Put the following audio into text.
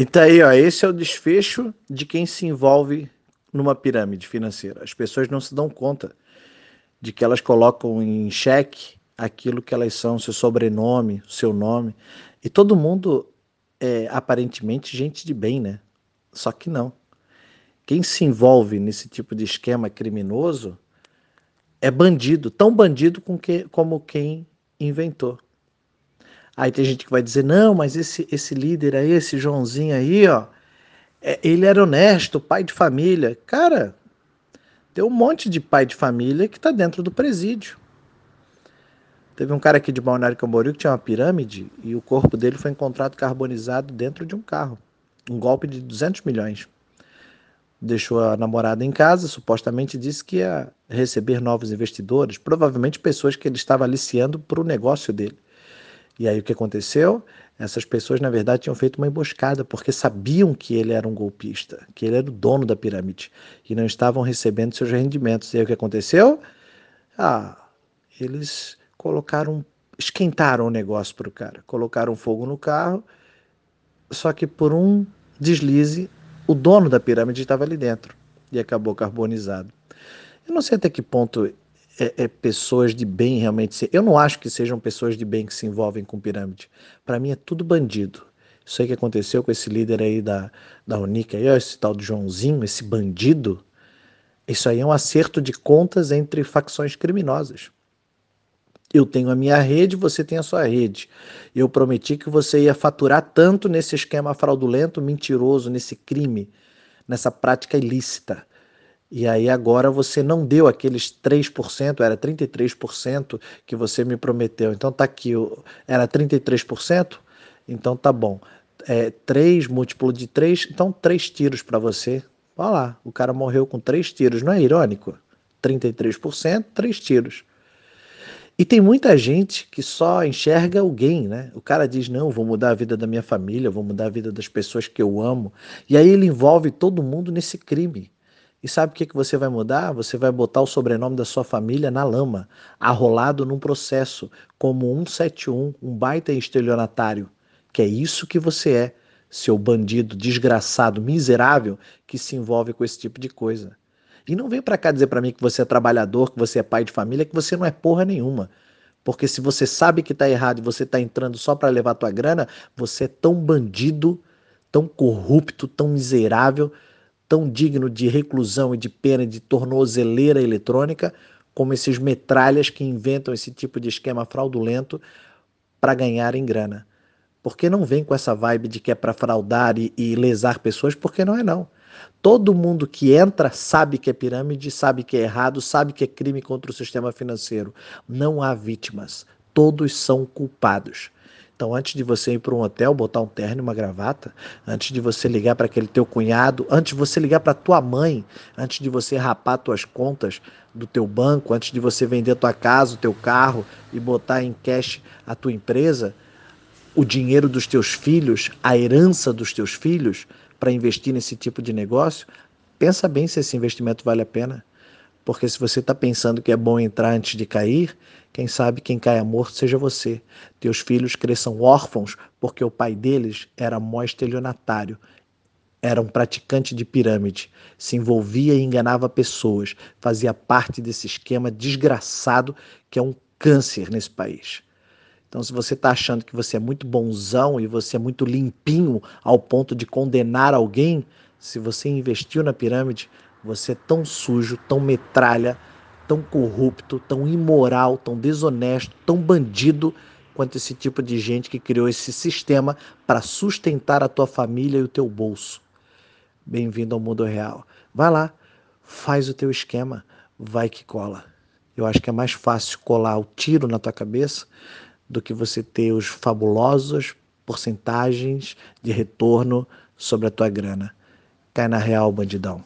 E tá aí, ó, esse é o desfecho de quem se envolve numa pirâmide financeira. As pessoas não se dão conta de que elas colocam em xeque aquilo que elas são, seu sobrenome, seu nome. E todo mundo é aparentemente gente de bem, né? Só que não. Quem se envolve nesse tipo de esquema criminoso é bandido, tão bandido com que, como quem inventou. Aí tem gente que vai dizer: não, mas esse, esse líder aí, esse Joãozinho aí, ó, é, ele era honesto, pai de família. Cara, tem um monte de pai de família que está dentro do presídio. Teve um cara aqui de Balneário Camboriú que tinha uma pirâmide e o corpo dele foi encontrado carbonizado dentro de um carro. Um golpe de 200 milhões. Deixou a namorada em casa, supostamente disse que ia receber novos investidores, provavelmente pessoas que ele estava aliciando para o negócio dele. E aí o que aconteceu? Essas pessoas, na verdade, tinham feito uma emboscada, porque sabiam que ele era um golpista, que ele era o dono da pirâmide, e não estavam recebendo seus rendimentos. E aí o que aconteceu? Ah, eles colocaram, esquentaram o negócio para o cara, colocaram fogo no carro, só que por um deslize, o dono da pirâmide estava ali dentro e acabou carbonizado. Eu não sei até que ponto é, é, pessoas de bem realmente. Eu não acho que sejam pessoas de bem que se envolvem com pirâmide. Para mim é tudo bandido. Isso aí que aconteceu com esse líder aí da, da Unica, aí, esse tal de Joãozinho, esse bandido. Isso aí é um acerto de contas entre facções criminosas. Eu tenho a minha rede, você tem a sua rede. Eu prometi que você ia faturar tanto nesse esquema fraudulento, mentiroso, nesse crime, nessa prática ilícita. E aí agora você não deu aqueles 3%, era 33% que você me prometeu. Então tá aqui, era 33%? Então tá bom. É, 3 múltiplo de 3, então 3 tiros para você. Olha lá, o cara morreu com 3 tiros, não é irônico? 33%, 3 tiros. E tem muita gente que só enxerga gain, né? O cara diz: não, vou mudar a vida da minha família, vou mudar a vida das pessoas que eu amo. E aí ele envolve todo mundo nesse crime. E sabe o que, que você vai mudar? Você vai botar o sobrenome da sua família na lama, arrolado num processo, como 171, um baita estelionatário. Que é isso que você é, seu bandido, desgraçado, miserável, que se envolve com esse tipo de coisa. E não vem para cá dizer para mim que você é trabalhador, que você é pai de família, que você não é porra nenhuma. Porque se você sabe que está errado e você está entrando só para levar tua grana, você é tão bandido, tão corrupto, tão miserável, tão digno de reclusão e de pena de tornozeleira eletrônica como esses metralhas que inventam esse tipo de esquema fraudulento para ganharem grana. Porque não vem com essa vibe de que é para fraudar e, e lesar pessoas, porque não é não. Todo mundo que entra sabe que é pirâmide, sabe que é errado, sabe que é crime contra o sistema financeiro. Não há vítimas. Todos são culpados. Então, antes de você ir para um hotel, botar um terno e uma gravata, antes de você ligar para aquele teu cunhado, antes de você ligar para tua mãe, antes de você rapar tuas contas do teu banco, antes de você vender tua casa, o teu carro e botar em cash a tua empresa, o dinheiro dos teus filhos, a herança dos teus filhos para investir nesse tipo de negócio, pensa bem se esse investimento vale a pena. Porque se você está pensando que é bom entrar antes de cair, quem sabe quem caia morto seja você. Teus filhos cresçam órfãos porque o pai deles era mó estelionatário, era um praticante de pirâmide, se envolvia e enganava pessoas, fazia parte desse esquema desgraçado que é um câncer nesse país. Então, se você está achando que você é muito bonzão e você é muito limpinho ao ponto de condenar alguém, se você investiu na pirâmide, você é tão sujo, tão metralha, tão corrupto, tão imoral, tão desonesto, tão bandido quanto esse tipo de gente que criou esse sistema para sustentar a tua família e o teu bolso. Bem-vindo ao mundo real. Vai lá, faz o teu esquema, vai que cola. Eu acho que é mais fácil colar o tiro na tua cabeça do que você ter os fabulosos porcentagens de retorno sobre a tua grana. Cai na real, bandidão.